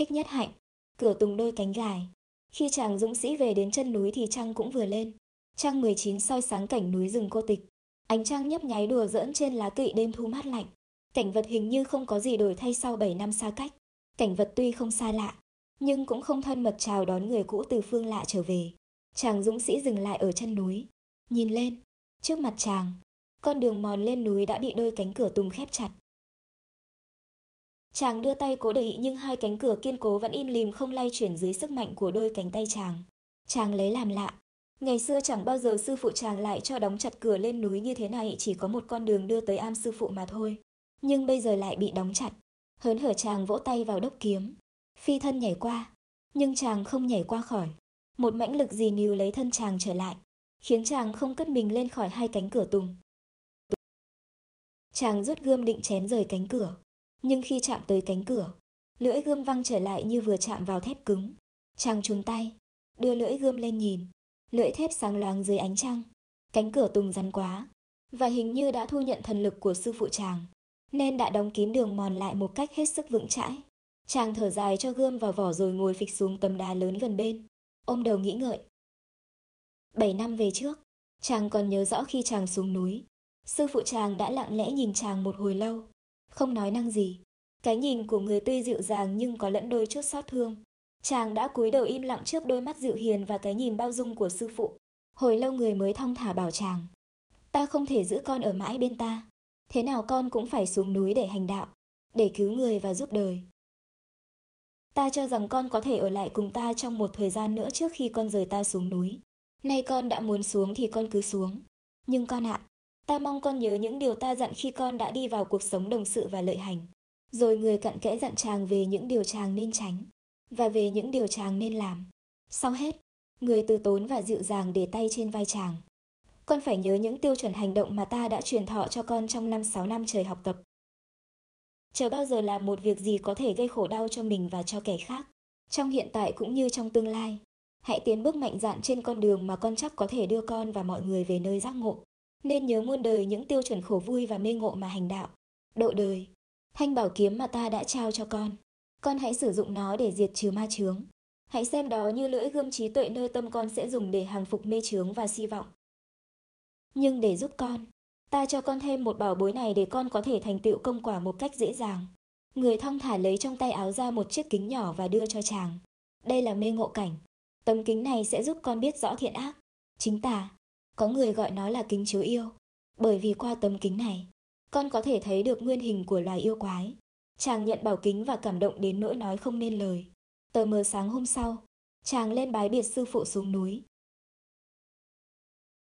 Thích nhất hạnh, cửa tùng đôi cánh gài. Khi chàng dũng sĩ về đến chân núi thì trăng cũng vừa lên. Trăng 19 soi sáng cảnh núi rừng cô tịch. Ánh trăng nhấp nháy đùa giỡn trên lá kỵ đêm thu mát lạnh. Cảnh vật hình như không có gì đổi thay sau 7 năm xa cách. Cảnh vật tuy không xa lạ, nhưng cũng không thân mật chào đón người cũ từ phương lạ trở về. Chàng dũng sĩ dừng lại ở chân núi, nhìn lên, trước mặt chàng, con đường mòn lên núi đã bị đôi cánh cửa tùng khép chặt. Chàng đưa tay cố đẩy nhưng hai cánh cửa kiên cố vẫn im lìm không lay chuyển dưới sức mạnh của đôi cánh tay chàng. Chàng lấy làm lạ. Ngày xưa chẳng bao giờ sư phụ chàng lại cho đóng chặt cửa lên núi như thế này, chỉ có một con đường đưa tới am sư phụ mà thôi. Nhưng bây giờ lại bị đóng chặt. Hớn hở chàng vỗ tay vào đốc kiếm. Phi thân nhảy qua. Nhưng chàng không nhảy qua khỏi. Một mãnh lực gì níu lấy thân chàng trở lại. Khiến chàng không cất mình lên khỏi hai cánh cửa tùng. Chàng rút gươm định chém rời cánh cửa. Nhưng khi chạm tới cánh cửa, lưỡi gươm văng trở lại như vừa chạm vào thép cứng. Chàng trùng tay, đưa lưỡi gươm lên nhìn. Lưỡi thép sáng loáng dưới ánh trăng. Cánh cửa tùng rắn quá. Và hình như đã thu nhận thần lực của sư phụ chàng. Nên đã đóng kín đường mòn lại một cách hết sức vững chãi. Chàng thở dài cho gươm vào vỏ rồi ngồi phịch xuống tấm đá lớn gần bên. Ôm đầu nghĩ ngợi. Bảy năm về trước, chàng còn nhớ rõ khi chàng xuống núi. Sư phụ chàng đã lặng lẽ nhìn chàng một hồi lâu, không nói năng gì. Cái nhìn của người tuy dịu dàng nhưng có lẫn đôi chút xót thương. Chàng đã cúi đầu im lặng trước đôi mắt dịu hiền và cái nhìn bao dung của sư phụ. Hồi lâu người mới thong thả bảo chàng. Ta không thể giữ con ở mãi bên ta. Thế nào con cũng phải xuống núi để hành đạo, để cứu người và giúp đời. Ta cho rằng con có thể ở lại cùng ta trong một thời gian nữa trước khi con rời ta xuống núi. Nay con đã muốn xuống thì con cứ xuống. Nhưng con ạ, Ta mong con nhớ những điều ta dặn khi con đã đi vào cuộc sống đồng sự và lợi hành. Rồi người cặn kẽ dặn chàng về những điều chàng nên tránh, và về những điều chàng nên làm. Sau hết, người từ tốn và dịu dàng để tay trên vai chàng. Con phải nhớ những tiêu chuẩn hành động mà ta đã truyền thọ cho con trong năm sáu năm trời học tập. Chờ bao giờ làm một việc gì có thể gây khổ đau cho mình và cho kẻ khác, trong hiện tại cũng như trong tương lai. Hãy tiến bước mạnh dạn trên con đường mà con chắc có thể đưa con và mọi người về nơi giác ngộ nên nhớ muôn đời những tiêu chuẩn khổ vui và mê ngộ mà hành đạo. Độ đời, thanh bảo kiếm mà ta đã trao cho con. Con hãy sử dụng nó để diệt trừ ma chướng. Hãy xem đó như lưỡi gươm trí tuệ nơi tâm con sẽ dùng để hàng phục mê chướng và si vọng. Nhưng để giúp con, ta cho con thêm một bảo bối này để con có thể thành tựu công quả một cách dễ dàng. Người thong thả lấy trong tay áo ra một chiếc kính nhỏ và đưa cho chàng. Đây là mê ngộ cảnh. Tấm kính này sẽ giúp con biết rõ thiện ác, chính tà, có người gọi nó là kính chiếu yêu, bởi vì qua tấm kính này, con có thể thấy được nguyên hình của loài yêu quái. Chàng nhận bảo kính và cảm động đến nỗi nói không nên lời. Tờ mờ sáng hôm sau, chàng lên bái biệt sư phụ xuống núi.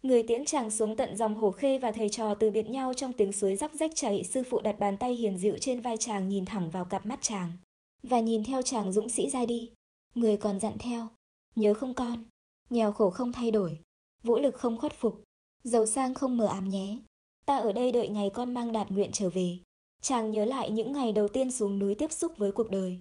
Người tiễn chàng xuống tận dòng hồ khê và thầy trò từ biệt nhau trong tiếng suối róc rách chảy sư phụ đặt bàn tay hiền dịu trên vai chàng nhìn thẳng vào cặp mắt chàng và nhìn theo chàng dũng sĩ ra đi. Người còn dặn theo, nhớ không con, nghèo khổ không thay đổi, vũ lực không khuất phục, giàu sang không mờ ám nhé. Ta ở đây đợi ngày con mang đạt nguyện trở về. Chàng nhớ lại những ngày đầu tiên xuống núi tiếp xúc với cuộc đời.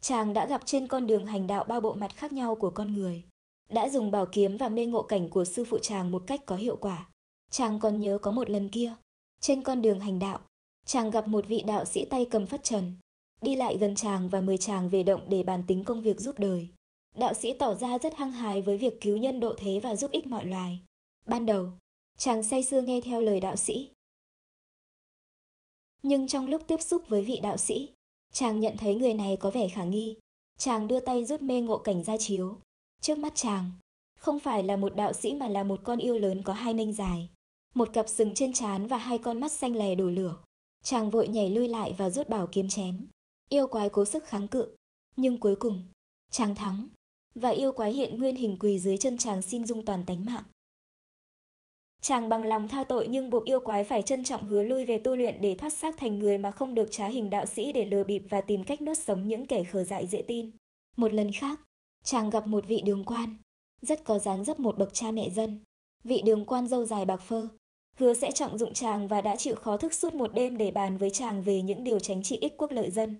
Chàng đã gặp trên con đường hành đạo bao bộ mặt khác nhau của con người. Đã dùng bảo kiếm và mê ngộ cảnh của sư phụ chàng một cách có hiệu quả. Chàng còn nhớ có một lần kia, trên con đường hành đạo, chàng gặp một vị đạo sĩ tay cầm phất trần, đi lại gần chàng và mời chàng về động để bàn tính công việc giúp đời. Đạo sĩ tỏ ra rất hăng hái với việc cứu nhân độ thế và giúp ích mọi loài. Ban đầu, chàng say sưa nghe theo lời đạo sĩ. Nhưng trong lúc tiếp xúc với vị đạo sĩ, chàng nhận thấy người này có vẻ khả nghi. Chàng đưa tay rút mê ngộ cảnh ra chiếu. Trước mắt chàng, không phải là một đạo sĩ mà là một con yêu lớn có hai nanh dài, một cặp sừng trên trán và hai con mắt xanh lè đổ lửa. Chàng vội nhảy lui lại và rút bảo kiếm chém. Yêu quái cố sức kháng cự, nhưng cuối cùng, chàng thắng và yêu quái hiện nguyên hình quỳ dưới chân chàng xin dung toàn tánh mạng. Chàng bằng lòng tha tội nhưng buộc yêu quái phải trân trọng hứa lui về tu luyện để thoát xác thành người mà không được trá hình đạo sĩ để lừa bịp và tìm cách nuốt sống những kẻ khờ dại dễ tin. Một lần khác, chàng gặp một vị đường quan, rất có dáng dấp một bậc cha mẹ dân. Vị đường quan dâu dài bạc phơ, hứa sẽ trọng dụng chàng và đã chịu khó thức suốt một đêm để bàn với chàng về những điều tránh trị ích quốc lợi dân.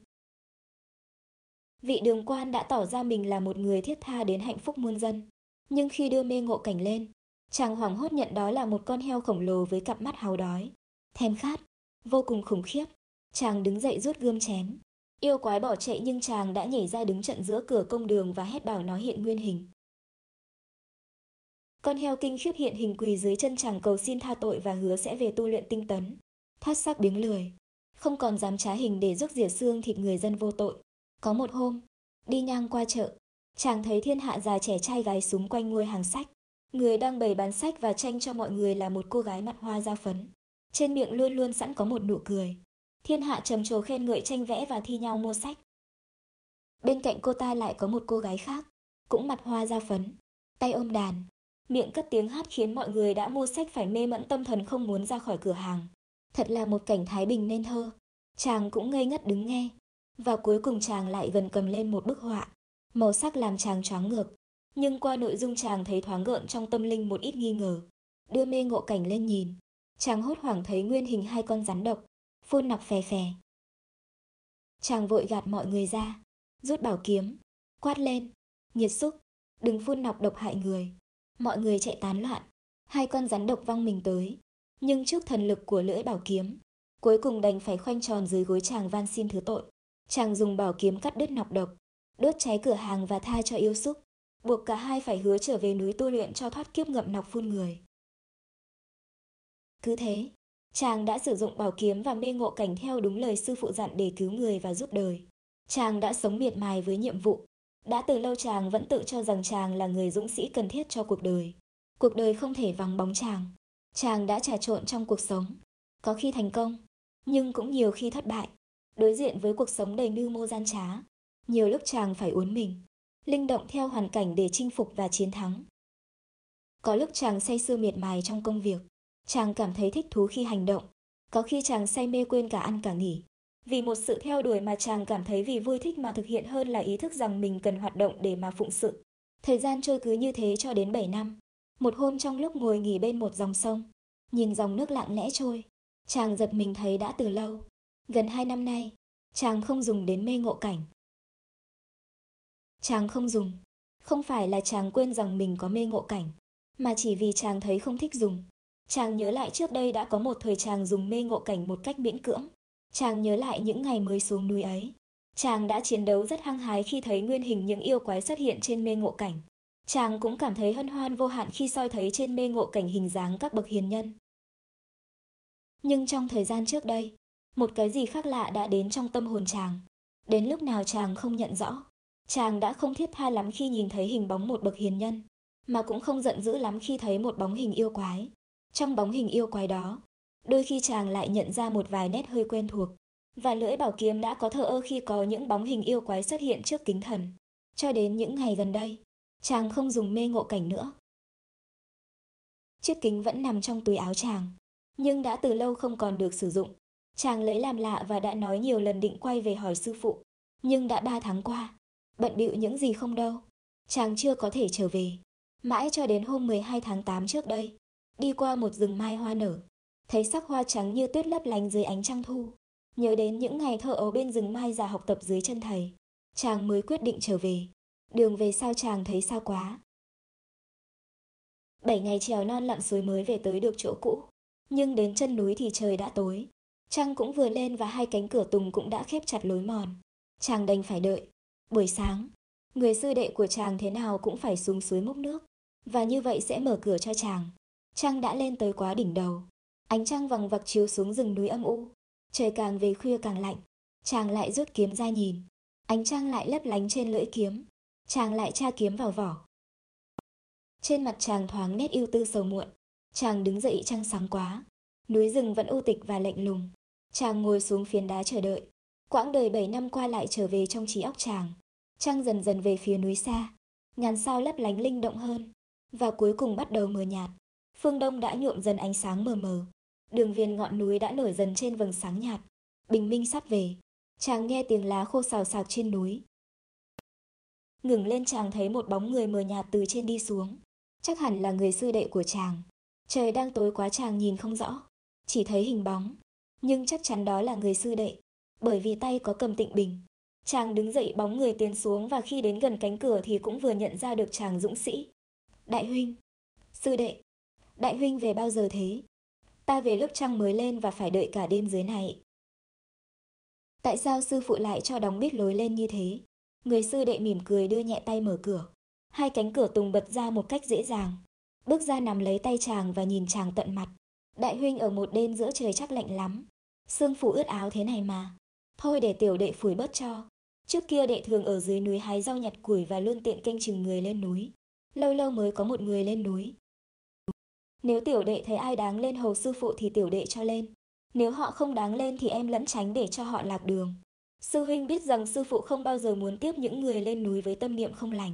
Vị đường quan đã tỏ ra mình là một người thiết tha đến hạnh phúc muôn dân. Nhưng khi đưa mê ngộ cảnh lên, chàng hoảng hốt nhận đó là một con heo khổng lồ với cặp mắt hào đói, thèm khát, vô cùng khủng khiếp. Chàng đứng dậy rút gươm chém. Yêu quái bỏ chạy nhưng chàng đã nhảy ra đứng trận giữa cửa công đường và hét bảo nó hiện nguyên hình. Con heo kinh khiếp hiện hình quỳ dưới chân chàng cầu xin tha tội và hứa sẽ về tu luyện tinh tấn. Thoát xác biếng lười, không còn dám trá hình để rước rỉa xương thịt người dân vô tội. Có một hôm, đi ngang qua chợ, chàng thấy thiên hạ già trẻ trai gái súng quanh ngôi hàng sách. Người đang bày bán sách và tranh cho mọi người là một cô gái mặt hoa da phấn. Trên miệng luôn luôn sẵn có một nụ cười. Thiên hạ trầm trồ khen ngợi tranh vẽ và thi nhau mua sách. Bên cạnh cô ta lại có một cô gái khác, cũng mặt hoa da phấn, tay ôm đàn, miệng cất tiếng hát khiến mọi người đã mua sách phải mê mẫn tâm thần không muốn ra khỏi cửa hàng. Thật là một cảnh thái bình nên thơ. Chàng cũng ngây ngất đứng nghe. Và cuối cùng chàng lại gần cầm lên một bức họa. Màu sắc làm chàng choáng ngược. Nhưng qua nội dung chàng thấy thoáng gợn trong tâm linh một ít nghi ngờ. Đưa mê ngộ cảnh lên nhìn. Chàng hốt hoảng thấy nguyên hình hai con rắn độc. Phun nọc phè phè. Chàng vội gạt mọi người ra. Rút bảo kiếm. Quát lên. Nhiệt xúc. Đừng phun nọc độc hại người. Mọi người chạy tán loạn. Hai con rắn độc văng mình tới. Nhưng trước thần lực của lưỡi bảo kiếm, cuối cùng đành phải khoanh tròn dưới gối chàng van xin thứ tội. Chàng dùng bảo kiếm cắt đứt nọc độc, đốt cháy cửa hàng và tha cho yêu xúc, buộc cả hai phải hứa trở về núi tu luyện cho thoát kiếp ngậm nọc phun người. Cứ thế, chàng đã sử dụng bảo kiếm và mê ngộ cảnh theo đúng lời sư phụ dặn để cứu người và giúp đời. Chàng đã sống miệt mài với nhiệm vụ. Đã từ lâu chàng vẫn tự cho rằng chàng là người dũng sĩ cần thiết cho cuộc đời. Cuộc đời không thể vắng bóng chàng. Chàng đã trà trộn trong cuộc sống, có khi thành công, nhưng cũng nhiều khi thất bại. Đối diện với cuộc sống đầy mưu mô gian trá, nhiều lúc chàng phải uốn mình, linh động theo hoàn cảnh để chinh phục và chiến thắng. Có lúc chàng say sưa miệt mài trong công việc, chàng cảm thấy thích thú khi hành động, có khi chàng say mê quên cả ăn cả nghỉ. Vì một sự theo đuổi mà chàng cảm thấy vì vui thích mà thực hiện hơn là ý thức rằng mình cần hoạt động để mà phụng sự. Thời gian trôi cứ như thế cho đến 7 năm. Một hôm trong lúc ngồi nghỉ bên một dòng sông, nhìn dòng nước lặng lẽ trôi, chàng giật mình thấy đã từ lâu, gần hai năm nay, chàng không dùng đến mê ngộ cảnh. Chàng không dùng, không phải là chàng quên rằng mình có mê ngộ cảnh, mà chỉ vì chàng thấy không thích dùng. Chàng nhớ lại trước đây đã có một thời chàng dùng mê ngộ cảnh một cách miễn cưỡng. Chàng nhớ lại những ngày mới xuống núi ấy. Chàng đã chiến đấu rất hăng hái khi thấy nguyên hình những yêu quái xuất hiện trên mê ngộ cảnh. Chàng cũng cảm thấy hân hoan vô hạn khi soi thấy trên mê ngộ cảnh hình dáng các bậc hiền nhân. Nhưng trong thời gian trước đây, một cái gì khác lạ đã đến trong tâm hồn chàng. Đến lúc nào chàng không nhận rõ, chàng đã không thiết tha lắm khi nhìn thấy hình bóng một bậc hiền nhân, mà cũng không giận dữ lắm khi thấy một bóng hình yêu quái. Trong bóng hình yêu quái đó, đôi khi chàng lại nhận ra một vài nét hơi quen thuộc, và lưỡi bảo kiếm đã có thờ ơ khi có những bóng hình yêu quái xuất hiện trước kính thần. Cho đến những ngày gần đây, chàng không dùng mê ngộ cảnh nữa. Chiếc kính vẫn nằm trong túi áo chàng, nhưng đã từ lâu không còn được sử dụng. Chàng lấy làm lạ và đã nói nhiều lần định quay về hỏi sư phụ, nhưng đã ba tháng qua, bận bịu những gì không đâu. Chàng chưa có thể trở về. Mãi cho đến hôm 12 tháng 8 trước đây, đi qua một rừng mai hoa nở, thấy sắc hoa trắng như tuyết lấp lánh dưới ánh trăng thu. Nhớ đến những ngày thơ ấu bên rừng mai già học tập dưới chân thầy, chàng mới quyết định trở về. Đường về sao chàng thấy xa quá. Bảy ngày trèo non lặn suối mới về tới được chỗ cũ. Nhưng đến chân núi thì trời đã tối. Trăng cũng vừa lên và hai cánh cửa tùng cũng đã khép chặt lối mòn. Chàng đành phải đợi. Buổi sáng, người sư đệ của chàng thế nào cũng phải xuống suối múc nước. Và như vậy sẽ mở cửa cho chàng. Trăng đã lên tới quá đỉnh đầu. Ánh trăng vằng vặc chiếu xuống rừng núi âm u. Trời càng về khuya càng lạnh. Chàng lại rút kiếm ra nhìn. Ánh trăng lại lấp lánh trên lưỡi kiếm chàng lại tra kiếm vào vỏ. Trên mặt chàng thoáng nét yêu tư sầu muộn, chàng đứng dậy trăng sáng quá. Núi rừng vẫn u tịch và lạnh lùng. Chàng ngồi xuống phiến đá chờ đợi. Quãng đời bảy năm qua lại trở về trong trí óc chàng. Trăng dần dần về phía núi xa. Ngàn sao lấp lánh linh động hơn. Và cuối cùng bắt đầu mờ nhạt. Phương đông đã nhuộm dần ánh sáng mờ mờ. Đường viên ngọn núi đã nổi dần trên vầng sáng nhạt. Bình minh sắp về. Chàng nghe tiếng lá khô xào xạc trên núi. Ngừng lên chàng thấy một bóng người mờ nhạt từ trên đi xuống. Chắc hẳn là người sư đệ của chàng. Trời đang tối quá chàng nhìn không rõ. Chỉ thấy hình bóng. Nhưng chắc chắn đó là người sư đệ. Bởi vì tay có cầm tịnh bình. Chàng đứng dậy bóng người tiến xuống và khi đến gần cánh cửa thì cũng vừa nhận ra được chàng dũng sĩ. Đại huynh. Sư đệ. Đại huynh về bao giờ thế? Ta về lúc trăng mới lên và phải đợi cả đêm dưới này. Tại sao sư phụ lại cho đóng biết lối lên như thế? Người sư đệ mỉm cười đưa nhẹ tay mở cửa. Hai cánh cửa tùng bật ra một cách dễ dàng. Bước ra nắm lấy tay chàng và nhìn chàng tận mặt. Đại huynh ở một đêm giữa trời chắc lạnh lắm. Sương phủ ướt áo thế này mà. Thôi để tiểu đệ phủi bớt cho. Trước kia đệ thường ở dưới núi hái rau nhặt củi và luôn tiện canh chừng người lên núi. Lâu lâu mới có một người lên núi. Nếu tiểu đệ thấy ai đáng lên hầu sư phụ thì tiểu đệ cho lên. Nếu họ không đáng lên thì em lẫn tránh để cho họ lạc đường. Sư huynh biết rằng sư phụ không bao giờ muốn tiếp những người lên núi với tâm niệm không lành.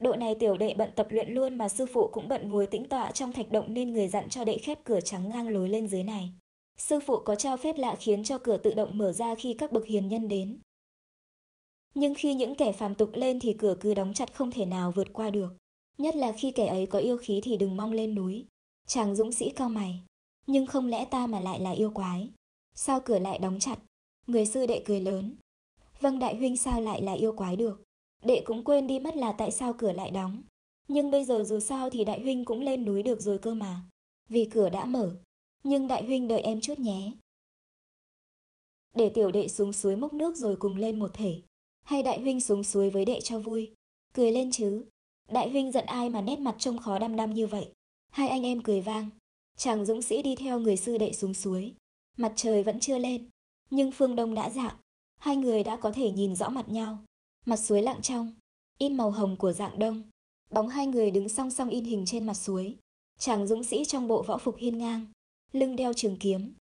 Độ này tiểu đệ bận tập luyện luôn mà sư phụ cũng bận ngồi tĩnh tọa trong thạch động nên người dặn cho đệ khép cửa trắng ngang lối lên dưới này. Sư phụ có trao phép lạ khiến cho cửa tự động mở ra khi các bậc hiền nhân đến. Nhưng khi những kẻ phàm tục lên thì cửa cứ đóng chặt không thể nào vượt qua được. Nhất là khi kẻ ấy có yêu khí thì đừng mong lên núi. Chàng dũng sĩ cao mày. Nhưng không lẽ ta mà lại là yêu quái? Sao cửa lại đóng chặt? Người sư đệ cười lớn. Vâng đại huynh, sao lại là yêu quái được? Đệ cũng quên đi mất là tại sao cửa lại đóng. Nhưng bây giờ dù sao thì đại huynh cũng lên núi được rồi cơ mà. Vì cửa đã mở. Nhưng đại huynh đợi em chút nhé. Để tiểu đệ xuống suối mốc nước rồi cùng lên một thể. Hay đại huynh xuống suối với đệ cho vui. Cười lên chứ. Đại huynh giận ai mà nét mặt trông khó đăm đăm như vậy. Hai anh em cười vang. Chàng dũng sĩ đi theo người sư đệ xuống suối. Mặt trời vẫn chưa lên. Nhưng phương đông đã dạng. Hai người đã có thể nhìn rõ mặt nhau. Mặt suối lặng trong. In màu hồng của dạng đông. Bóng hai người đứng song song in hình trên mặt suối. Chàng dũng sĩ trong bộ võ phục hiên ngang. Lưng đeo trường kiếm.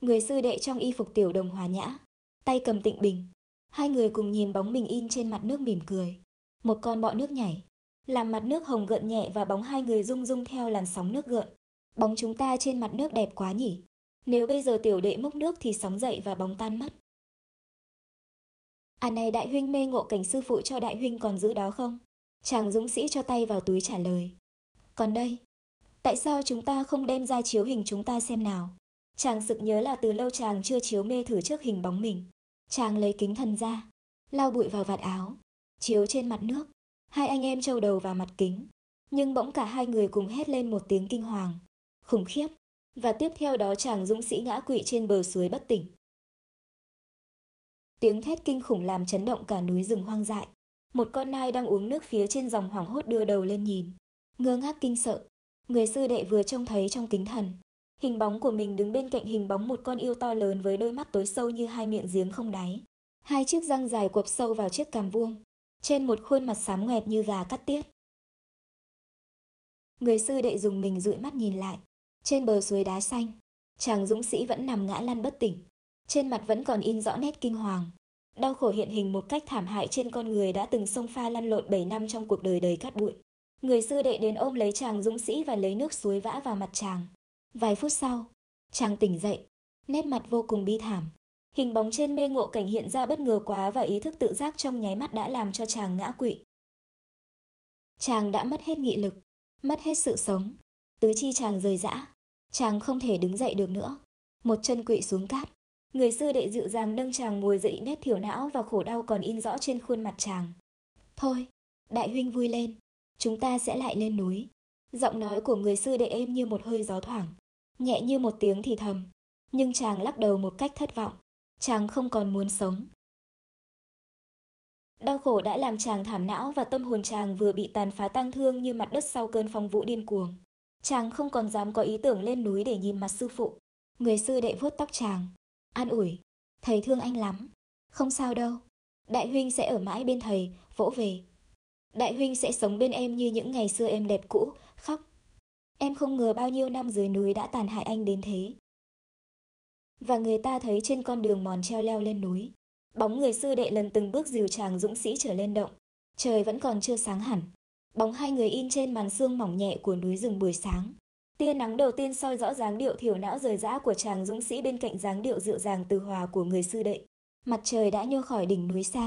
Người sư đệ trong y phục tiểu đồng hòa nhã. Tay cầm tịnh bình. Hai người cùng nhìn bóng mình in trên mặt nước mỉm cười. Một con bọ nước nhảy, làm mặt nước hồng gợn nhẹ và bóng hai người rung rung theo làn sóng nước gợn. Bóng chúng ta trên mặt nước đẹp quá nhỉ. Nếu bây giờ tiểu đệ múc nước thì sóng dậy và bóng tan mất. À này đại huynh mê ngộ cảnh sư phụ cho đại huynh còn giữ đó không? Chàng dũng sĩ cho tay vào túi trả lời. Còn đây, tại sao chúng ta không đem ra chiếu hình chúng ta xem nào? Chàng sực nhớ là từ lâu chàng chưa chiếu mê thử trước hình bóng mình. Chàng lấy kính thần ra, lau bụi vào vạt áo, chiếu trên mặt nước. Hai anh em trâu đầu vào mặt kính. Nhưng bỗng cả hai người cùng hét lên một tiếng kinh hoàng. Khủng khiếp. Và tiếp theo đó chàng dũng sĩ ngã quỵ trên bờ suối bất tỉnh. Tiếng thét kinh khủng làm chấn động cả núi rừng hoang dại. Một con nai đang uống nước phía trên dòng hoảng hốt đưa đầu lên nhìn. Ngơ ngác kinh sợ. Người sư đệ vừa trông thấy trong kính thần. Hình bóng của mình đứng bên cạnh hình bóng một con yêu to lớn với đôi mắt tối sâu như hai miệng giếng không đáy. Hai chiếc răng dài quập sâu vào chiếc cằm vuông trên một khuôn mặt xám ngoẹt như gà cắt tiết. Người sư đệ dùng mình dụi mắt nhìn lại, trên bờ suối đá xanh, chàng dũng sĩ vẫn nằm ngã lăn bất tỉnh, trên mặt vẫn còn in rõ nét kinh hoàng. Đau khổ hiện hình một cách thảm hại trên con người đã từng sông pha lăn lộn 7 năm trong cuộc đời đầy cát bụi. Người sư đệ đến ôm lấy chàng dũng sĩ và lấy nước suối vã vào mặt chàng. Vài phút sau, chàng tỉnh dậy, nét mặt vô cùng bi thảm. Hình bóng trên mê ngộ cảnh hiện ra bất ngờ quá và ý thức tự giác trong nháy mắt đã làm cho chàng ngã quỵ. Chàng đã mất hết nghị lực, mất hết sự sống. Tứ chi chàng rời rã, chàng không thể đứng dậy được nữa. Một chân quỵ xuống cát. Người sư đệ dịu dàng nâng chàng ngồi dậy nét thiểu não và khổ đau còn in rõ trên khuôn mặt chàng. Thôi, đại huynh vui lên, chúng ta sẽ lại lên núi. Giọng nói của người sư đệ êm như một hơi gió thoảng, nhẹ như một tiếng thì thầm. Nhưng chàng lắc đầu một cách thất vọng chàng không còn muốn sống. Đau khổ đã làm chàng thảm não và tâm hồn chàng vừa bị tàn phá tăng thương như mặt đất sau cơn phong vũ điên cuồng. Chàng không còn dám có ý tưởng lên núi để nhìn mặt sư phụ. Người sư đệ vuốt tóc chàng, an ủi, thầy thương anh lắm. Không sao đâu, đại huynh sẽ ở mãi bên thầy, vỗ về. Đại huynh sẽ sống bên em như những ngày xưa em đẹp cũ, khóc. Em không ngờ bao nhiêu năm dưới núi đã tàn hại anh đến thế. Và người ta thấy trên con đường mòn treo leo lên núi, bóng người sư đệ lần từng bước dìu chàng dũng sĩ trở lên động. Trời vẫn còn chưa sáng hẳn, bóng hai người in trên màn sương mỏng nhẹ của núi rừng buổi sáng. Tia nắng đầu tiên soi rõ dáng điệu thiểu não rời rã của chàng dũng sĩ bên cạnh dáng điệu dịu dàng từ hòa của người sư đệ. Mặt trời đã nhô khỏi đỉnh núi xa.